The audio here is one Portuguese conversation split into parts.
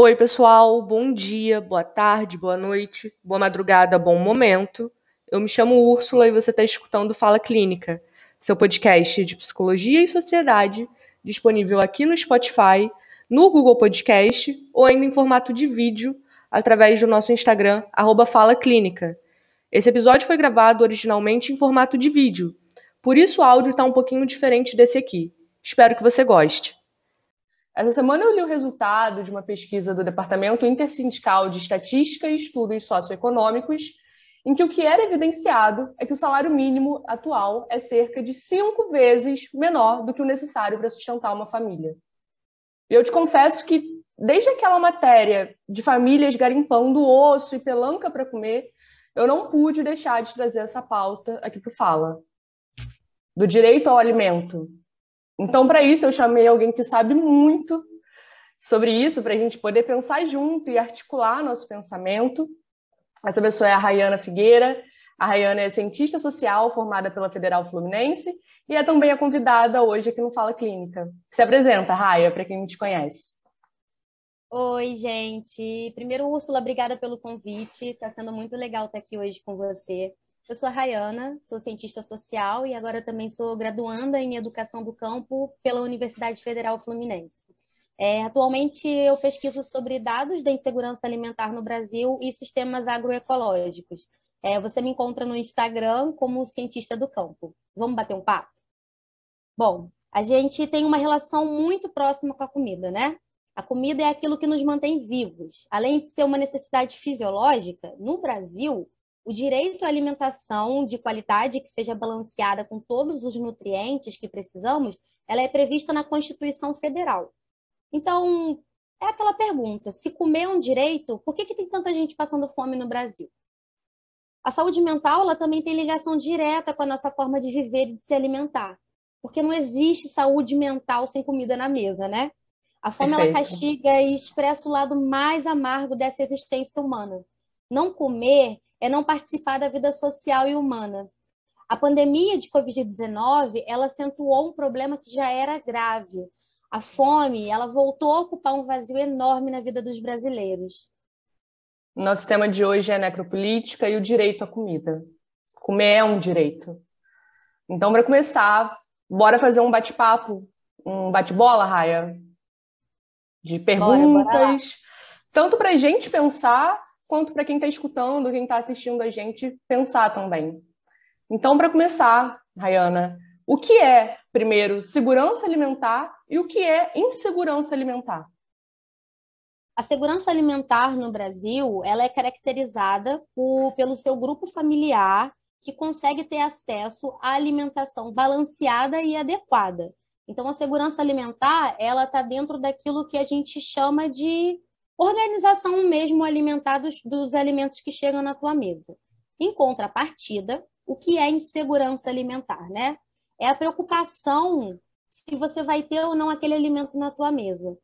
Oi, pessoal, bom dia, boa tarde, boa noite, boa madrugada, bom momento. Eu me chamo Úrsula e você está escutando Fala Clínica, seu podcast de psicologia e sociedade, disponível aqui no Spotify, no Google Podcast ou ainda em formato de vídeo através do nosso Instagram, arroba Fala Clínica. Esse episódio foi gravado originalmente em formato de vídeo, por isso o áudio está um pouquinho diferente desse aqui. Espero que você goste. Essa semana eu li o resultado de uma pesquisa do Departamento Intersindical de Estatística e Estudos Socioeconômicos, em que o que era evidenciado é que o salário mínimo atual é cerca de cinco vezes menor do que o necessário para sustentar uma família. E eu te confesso que, desde aquela matéria de famílias garimpando osso e pelanca para comer, eu não pude deixar de trazer essa pauta aqui para Fala. Do direito ao alimento. Então, para isso, eu chamei alguém que sabe muito sobre isso, para a gente poder pensar junto e articular nosso pensamento. Essa pessoa é a Rayana Figueira. A Rayana é cientista social formada pela Federal Fluminense e é também a convidada hoje aqui no Fala Clínica. Se apresenta, Raya, para quem não te conhece. Oi, gente. Primeiro, Úrsula, obrigada pelo convite. Está sendo muito legal estar aqui hoje com você. Eu sou a Rayana, sou cientista social e agora também sou graduanda em Educação do Campo pela Universidade Federal Fluminense. É, atualmente, eu pesquiso sobre dados da insegurança alimentar no Brasil e sistemas agroecológicos. É, você me encontra no Instagram como cientista do campo. Vamos bater um papo? Bom, a gente tem uma relação muito próxima com a comida, né? A comida é aquilo que nos mantém vivos. Além de ser uma necessidade fisiológica, no Brasil, o direito à alimentação de qualidade que seja balanceada com todos os nutrientes que precisamos, ela é prevista na Constituição Federal. Então, é aquela pergunta: se comer é um direito, por que, que tem tanta gente passando fome no Brasil? A saúde mental ela também tem ligação direta com a nossa forma de viver e de se alimentar, porque não existe saúde mental sem comida na mesa, né? A fome ela castiga e expressa o lado mais amargo dessa existência humana. Não comer é não participar da vida social e humana. A pandemia de Covid-19, ela acentuou um problema que já era grave. A fome, ela voltou a ocupar um vazio enorme na vida dos brasileiros. Nosso tema de hoje é necropolítica e o direito à comida. Comer é um direito. Então, para começar, bora fazer um bate-papo, um bate-bola, Raia? de perguntas, bora, bora tanto para a gente pensar, quanto para quem está escutando, quem está assistindo a gente pensar também. Então, para começar, Rayana, o que é, primeiro, segurança alimentar e o que é insegurança alimentar? A segurança alimentar no Brasil, ela é caracterizada por, pelo seu grupo familiar que consegue ter acesso à alimentação balanceada e adequada. Então, a segurança alimentar, ela está dentro daquilo que a gente chama de organização mesmo alimentar dos, dos alimentos que chegam na tua mesa. Em contrapartida, o que é insegurança alimentar, né? É a preocupação se você vai ter ou não aquele alimento na tua mesa.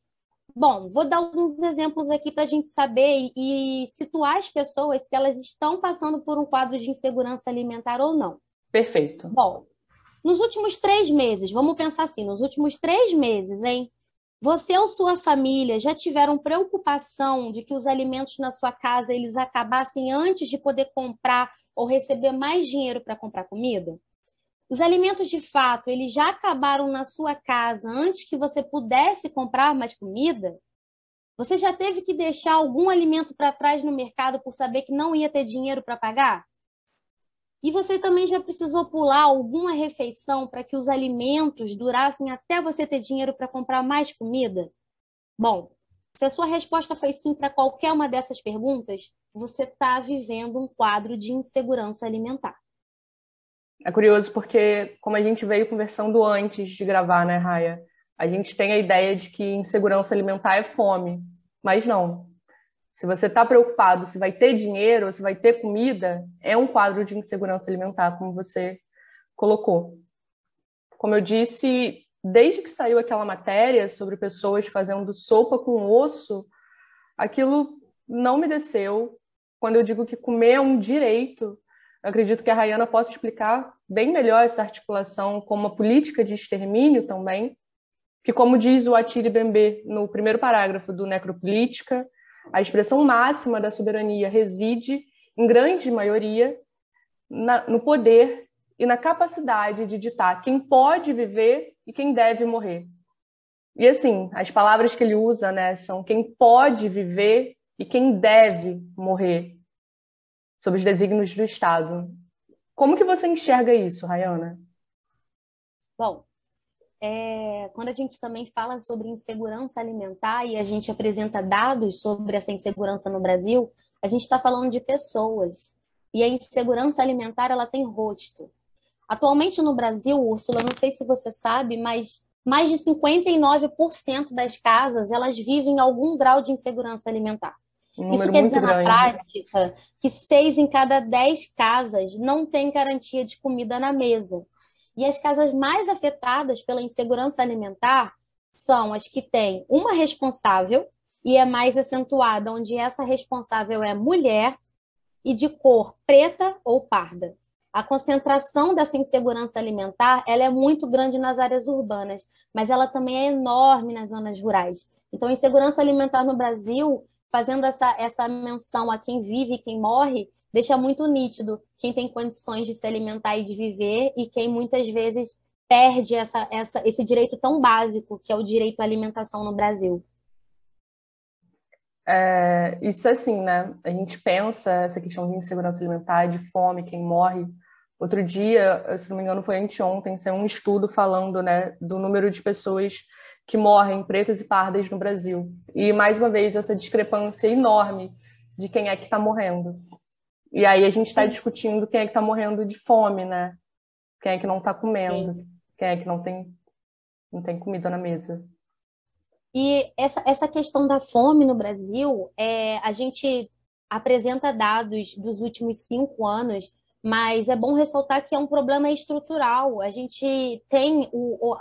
Bom, vou dar alguns exemplos aqui para a gente saber e, e situar as pessoas se elas estão passando por um quadro de insegurança alimentar ou não. Perfeito. Bom, nos últimos três meses, vamos pensar assim, nos últimos três meses, hein? Você ou sua família já tiveram preocupação de que os alimentos na sua casa eles acabassem antes de poder comprar ou receber mais dinheiro para comprar comida? Os alimentos de fato, eles já acabaram na sua casa antes que você pudesse comprar mais comida? Você já teve que deixar algum alimento para trás no mercado por saber que não ia ter dinheiro para pagar? E você também já precisou pular alguma refeição para que os alimentos durassem até você ter dinheiro para comprar mais comida? Bom, se a sua resposta foi sim para qualquer uma dessas perguntas, você está vivendo um quadro de insegurança alimentar. É curioso porque, como a gente veio conversando antes de gravar, né, Raia? A gente tem a ideia de que insegurança alimentar é fome, mas não. Se você está preocupado se vai ter dinheiro, se vai ter comida, é um quadro de insegurança alimentar, como você colocou. Como eu disse, desde que saiu aquela matéria sobre pessoas fazendo sopa com osso, aquilo não me desceu. Quando eu digo que comer é um direito, acredito que a Rayana possa explicar bem melhor essa articulação com uma política de extermínio também. que, como diz o Attili Bembe no primeiro parágrafo do Necropolítica, a expressão máxima da soberania reside, em grande maioria, na, no poder e na capacidade de ditar quem pode viver e quem deve morrer. E assim, as palavras que ele usa, né, são quem pode viver e quem deve morrer, sob os desígnios do Estado. Como que você enxerga isso, Rayana? Bom, é, quando a gente também fala sobre insegurança alimentar e a gente apresenta dados sobre essa insegurança no Brasil, a gente está falando de pessoas. E a insegurança alimentar ela tem rosto. Atualmente no Brasil, Úrsula, não sei se você sabe, mas mais de 59% das casas elas vivem algum grau de insegurança alimentar. Um Isso quer dizer, grande. na prática, que seis em cada dez casas não têm garantia de comida na mesa. E as casas mais afetadas pela insegurança alimentar são as que têm uma responsável e é mais acentuada, onde essa responsável é mulher e de cor preta ou parda a concentração dessa insegurança alimentar ela é muito grande nas áreas urbanas, mas ela também é enorme nas zonas rurais. Então, a insegurança alimentar no Brasil, fazendo essa, essa menção a quem vive e quem morre, deixa muito nítido quem tem condições de se alimentar e de viver e quem muitas vezes perde essa, essa, esse direito tão básico que é o direito à alimentação no Brasil. É, isso assim, né? A gente pensa essa questão de insegurança alimentar, de fome, quem morre, Outro dia, se não me engano, foi anteontem, saiu um estudo falando né, do número de pessoas que morrem pretas e pardas no Brasil. E, mais uma vez, essa discrepância enorme de quem é que está morrendo. E aí a gente está discutindo quem é que está morrendo de fome, né? Quem é que não está comendo, Sim. quem é que não tem, não tem comida na mesa. E essa, essa questão da fome no Brasil, é, a gente apresenta dados dos últimos cinco anos mas é bom ressaltar que é um problema estrutural. A gente tem o, o,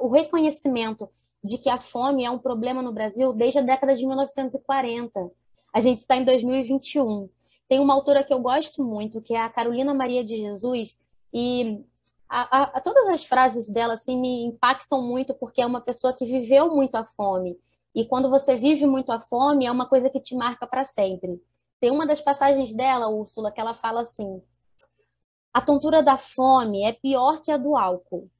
o reconhecimento de que a fome é um problema no Brasil desde a década de 1940. A gente está em 2021. Tem uma autora que eu gosto muito, que é a Carolina Maria de Jesus, e a, a, a todas as frases dela assim, me impactam muito, porque é uma pessoa que viveu muito a fome. E quando você vive muito a fome, é uma coisa que te marca para sempre. Tem uma das passagens dela, Úrsula, que ela fala assim: a tontura da fome é pior que a do álcool.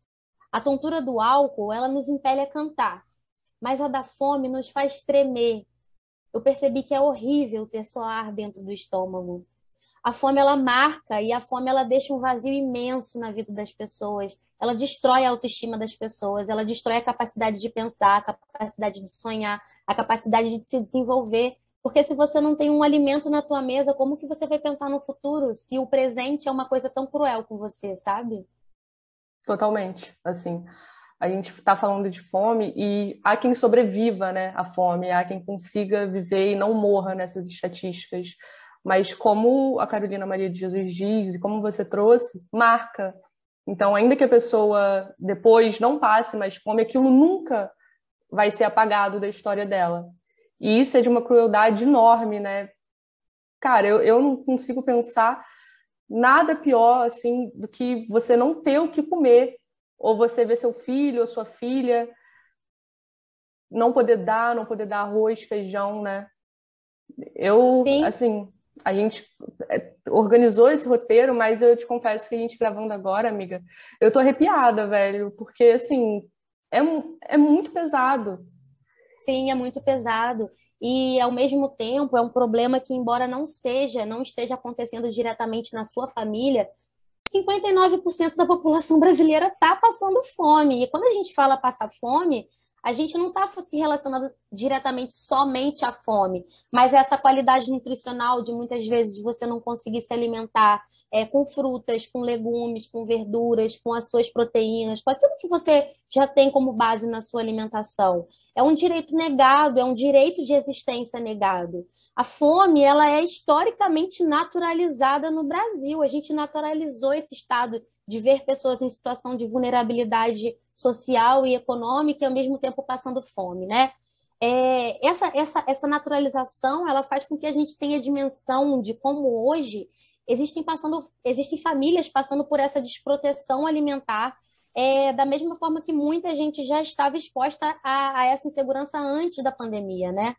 A tontura do álcool, ela nos impele a cantar, mas a da fome nos faz tremer. Eu percebi que é horrível ter só ar dentro do estômago. A fome ela marca e a fome ela deixa um vazio imenso na vida das pessoas. Ela destrói a autoestima das pessoas, ela destrói a capacidade de pensar, a capacidade de sonhar, a capacidade de se desenvolver. Porque se você não tem um alimento na tua mesa, como que você vai pensar no futuro se o presente é uma coisa tão cruel com você, sabe? Totalmente. Assim, a gente está falando de fome e há quem sobreviva, né, à fome, há quem consiga viver e não morra nessas estatísticas. Mas como a Carolina Maria de Jesus diz e como você trouxe, marca. Então, ainda que a pessoa depois não passe mais fome, aquilo nunca vai ser apagado da história dela. E isso é de uma crueldade enorme, né? Cara, eu, eu não consigo pensar nada pior assim do que você não ter o que comer, ou você ver seu filho ou sua filha não poder dar, não poder dar arroz, feijão, né? Eu, Sim. assim, a gente é, organizou esse roteiro, mas eu te confesso que a gente gravando agora, amiga, eu tô arrepiada, velho, porque, assim, é, é muito pesado. Sim, é muito pesado. E, ao mesmo tempo, é um problema que, embora não seja, não esteja acontecendo diretamente na sua família, 59% da população brasileira está passando fome. E quando a gente fala passar fome, a gente não está se relacionando diretamente somente à fome, mas essa qualidade nutricional de muitas vezes você não conseguir se alimentar é, com frutas, com legumes, com verduras, com as suas proteínas, com aquilo que você já tem como base na sua alimentação. É um direito negado, é um direito de existência negado. A fome, ela é historicamente naturalizada no Brasil. A gente naturalizou esse estado de ver pessoas em situação de vulnerabilidade social e econômica e ao mesmo tempo passando fome, né? É, essa, essa, essa naturalização ela faz com que a gente tenha dimensão de como hoje existem passando existem famílias passando por essa desproteção alimentar é, da mesma forma que muita gente já estava exposta a, a, essa insegurança antes da pandemia, né?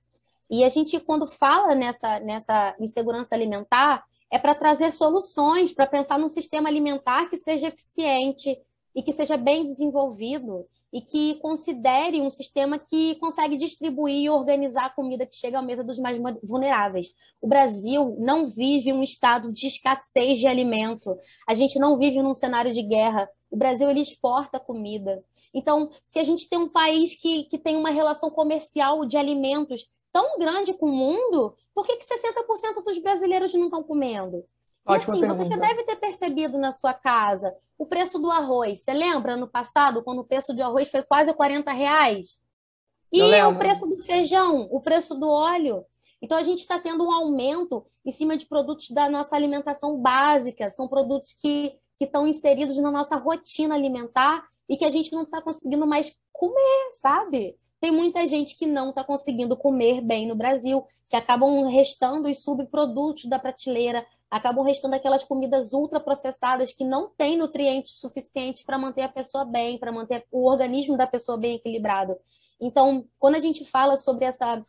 E a gente, quando fala nessa, nessa insegurança alimentar, é para trazer soluções, para pensar num sistema alimentar que seja eficiente e que seja bem desenvolvido e que considere um sistema que consegue distribuir e organizar a comida que chega à mesa dos mais vulneráveis. O Brasil não vive um estado de escassez de alimento. A gente não vive num cenário de guerra. O Brasil ele exporta comida. Então, se a gente tem um país que, que tem uma relação comercial de alimentos tão grande com o mundo, por que, que 60% dos brasileiros não estão comendo? E assim, pergunta. você já deve ter percebido na sua casa o preço do arroz. Você lembra no passado, quando o preço do arroz foi quase 40 reais? E o preço do feijão, o preço do óleo. Então, a gente está tendo um aumento em cima de produtos da nossa alimentação básica. São produtos que, que estão inseridos na nossa rotina alimentar e que a gente não está conseguindo mais comer, sabe? Tem muita gente que não está conseguindo comer bem no Brasil, que acabam restando os subprodutos da prateleira, acabam restando aquelas comidas ultraprocessadas que não têm nutrientes suficientes para manter a pessoa bem, para manter o organismo da pessoa bem equilibrado. Então, quando a gente fala sobre essa,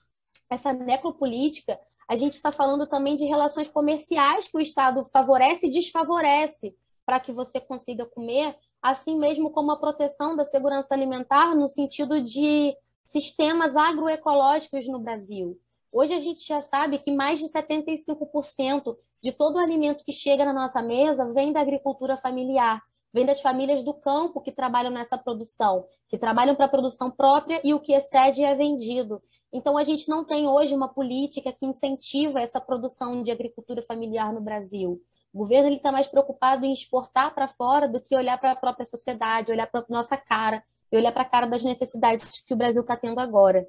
essa necropolítica, a gente está falando também de relações comerciais que o Estado favorece e desfavorece para que você consiga comer, assim mesmo como a proteção da segurança alimentar, no sentido de sistemas agroecológicos no Brasil. Hoje a gente já sabe que mais de 75% de todo o alimento que chega na nossa mesa vem da agricultura familiar, vem das famílias do campo que trabalham nessa produção, que trabalham para a produção própria e o que excede é vendido. Então a gente não tem hoje uma política que incentiva essa produção de agricultura familiar no Brasil. O governo está mais preocupado em exportar para fora do que olhar para a própria sociedade, olhar para a nossa cara, e olhar para a cara das necessidades que o Brasil está tendo agora.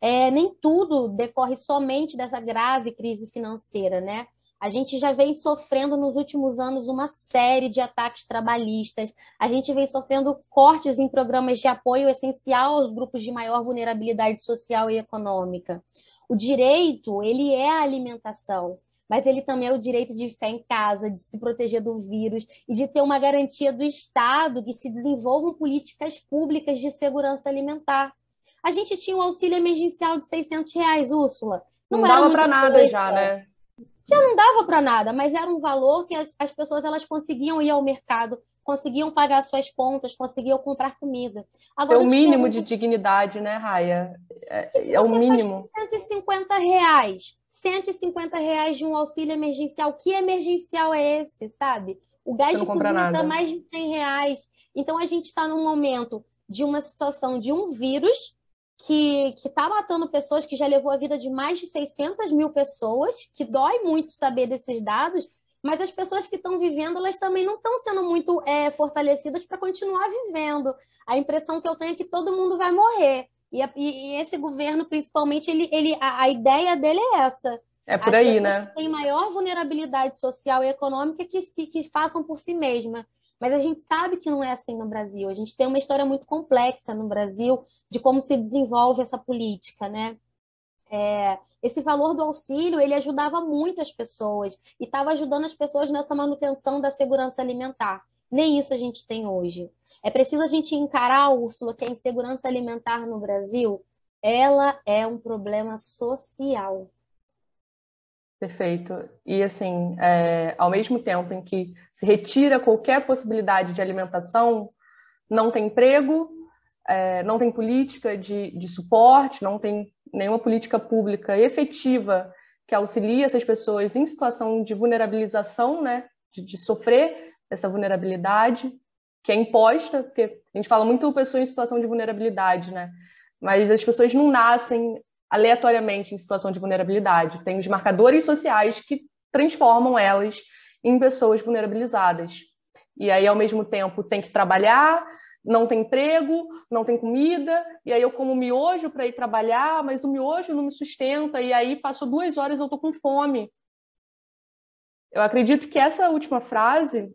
É, nem tudo decorre somente dessa grave crise financeira, né? A gente já vem sofrendo nos últimos anos uma série de ataques trabalhistas, a gente vem sofrendo cortes em programas de apoio essencial aos grupos de maior vulnerabilidade social e econômica. O direito, ele é a alimentação mas ele também é o direito de ficar em casa, de se proteger do vírus e de ter uma garantia do Estado que se desenvolvam políticas públicas de segurança alimentar. A gente tinha um auxílio emergencial de 600 reais, Úrsula. Não, não dava para nada já, né? Já não dava para nada, mas era um valor que as, as pessoas elas conseguiam ir ao mercado, conseguiam pagar suas contas, conseguiam comprar comida. Agora, é o mínimo de dignidade, né, Raia? É, é o mínimo. 150 reais 150 reais de um auxílio emergencial. Que emergencial é esse, sabe? O gás de cozinha está mais de 100 reais. Então, a gente está num momento de uma situação de um vírus que está matando pessoas, que já levou a vida de mais de 600 mil pessoas, que dói muito saber desses dados, mas as pessoas que estão vivendo, elas também não estão sendo muito é, fortalecidas para continuar vivendo. A impressão que eu tenho é que todo mundo vai morrer. E, e, esse governo, principalmente, ele, ele, a, a, ideia dele é essa. É por As aí, né? Que têm maior vulnerabilidade social e econômica que se que façam por si mesma. Mas a gente sabe que não é assim no Brasil. A gente tem uma história muito complexa no Brasil de como se desenvolve essa política, né? É, esse valor do auxílio ele ajudava muito as pessoas e estava ajudando as pessoas nessa manutenção da segurança alimentar. Nem isso a gente tem hoje. É preciso a gente encarar, Úrsula, que a insegurança alimentar no Brasil, ela é um problema social. Perfeito. E assim, é, ao mesmo tempo em que se retira qualquer possibilidade de alimentação, não tem emprego, é, não tem política de, de suporte, não tem nenhuma política pública efetiva que auxilie essas pessoas em situação de vulnerabilização, né, de, de sofrer essa vulnerabilidade que é imposta, porque a gente fala muito pessoa em situação de vulnerabilidade, né? Mas as pessoas não nascem aleatoriamente em situação de vulnerabilidade. Tem os marcadores sociais que transformam elas em pessoas vulnerabilizadas. E aí, ao mesmo tempo, tem que trabalhar, não tem emprego, não tem comida, e aí eu como miojo para ir trabalhar, mas o miojo não me sustenta, e aí passou duas horas eu estou com fome. Eu acredito que essa última frase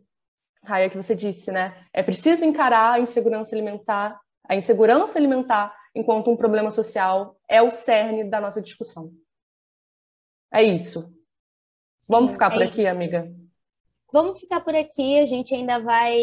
Raia, que você disse, né? É preciso encarar a insegurança alimentar, a insegurança alimentar enquanto um problema social é o cerne da nossa discussão. É isso. Sim, Vamos ficar por é aqui, amiga? Vamos ficar por aqui. A gente ainda vai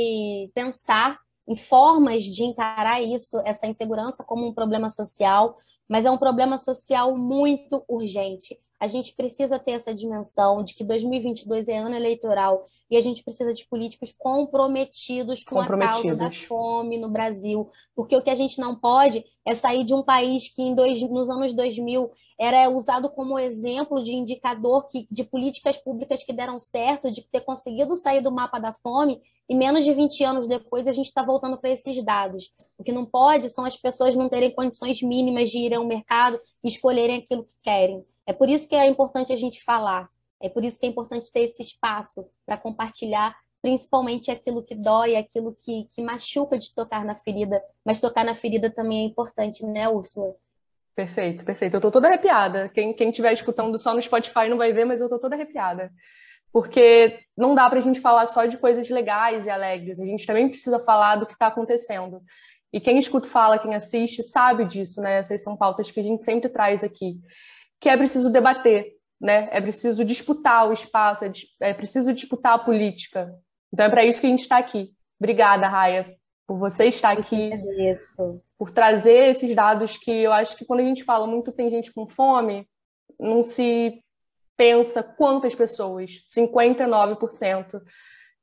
pensar em formas de encarar isso, essa insegurança, como um problema social, mas é um problema social muito urgente. A gente precisa ter essa dimensão de que 2022 é ano eleitoral e a gente precisa de políticos comprometidos com comprometidos. a causa da fome no Brasil, porque o que a gente não pode é sair de um país que em dois, nos anos 2000 era usado como exemplo de indicador que, de políticas públicas que deram certo, de ter conseguido sair do mapa da fome, e menos de 20 anos depois a gente está voltando para esses dados. O que não pode são as pessoas não terem condições mínimas de irem ao mercado e escolherem aquilo que querem. É por isso que é importante a gente falar, é por isso que é importante ter esse espaço para compartilhar principalmente aquilo que dói, aquilo que, que machuca de tocar na ferida, mas tocar na ferida também é importante, né, Úrsula? Perfeito, perfeito. Eu tô toda arrepiada. Quem, quem estiver escutando só no Spotify não vai ver, mas eu tô toda arrepiada. Porque não dá para a gente falar só de coisas legais e alegres, a gente também precisa falar do que está acontecendo. E quem escuta fala, quem assiste, sabe disso, né? Essas são pautas que a gente sempre traz aqui que é preciso debater, né? É preciso disputar o espaço, é, é preciso disputar a política. Então é para isso que a gente está aqui. Obrigada, Raia, por você estar aqui, por trazer esses dados que eu acho que quando a gente fala muito tem gente com fome, não se pensa quantas pessoas, 59%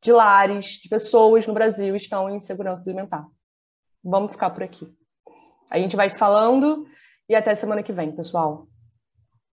de lares, de pessoas no Brasil estão em insegurança alimentar. Vamos ficar por aqui. A gente vai se falando e até semana que vem, pessoal.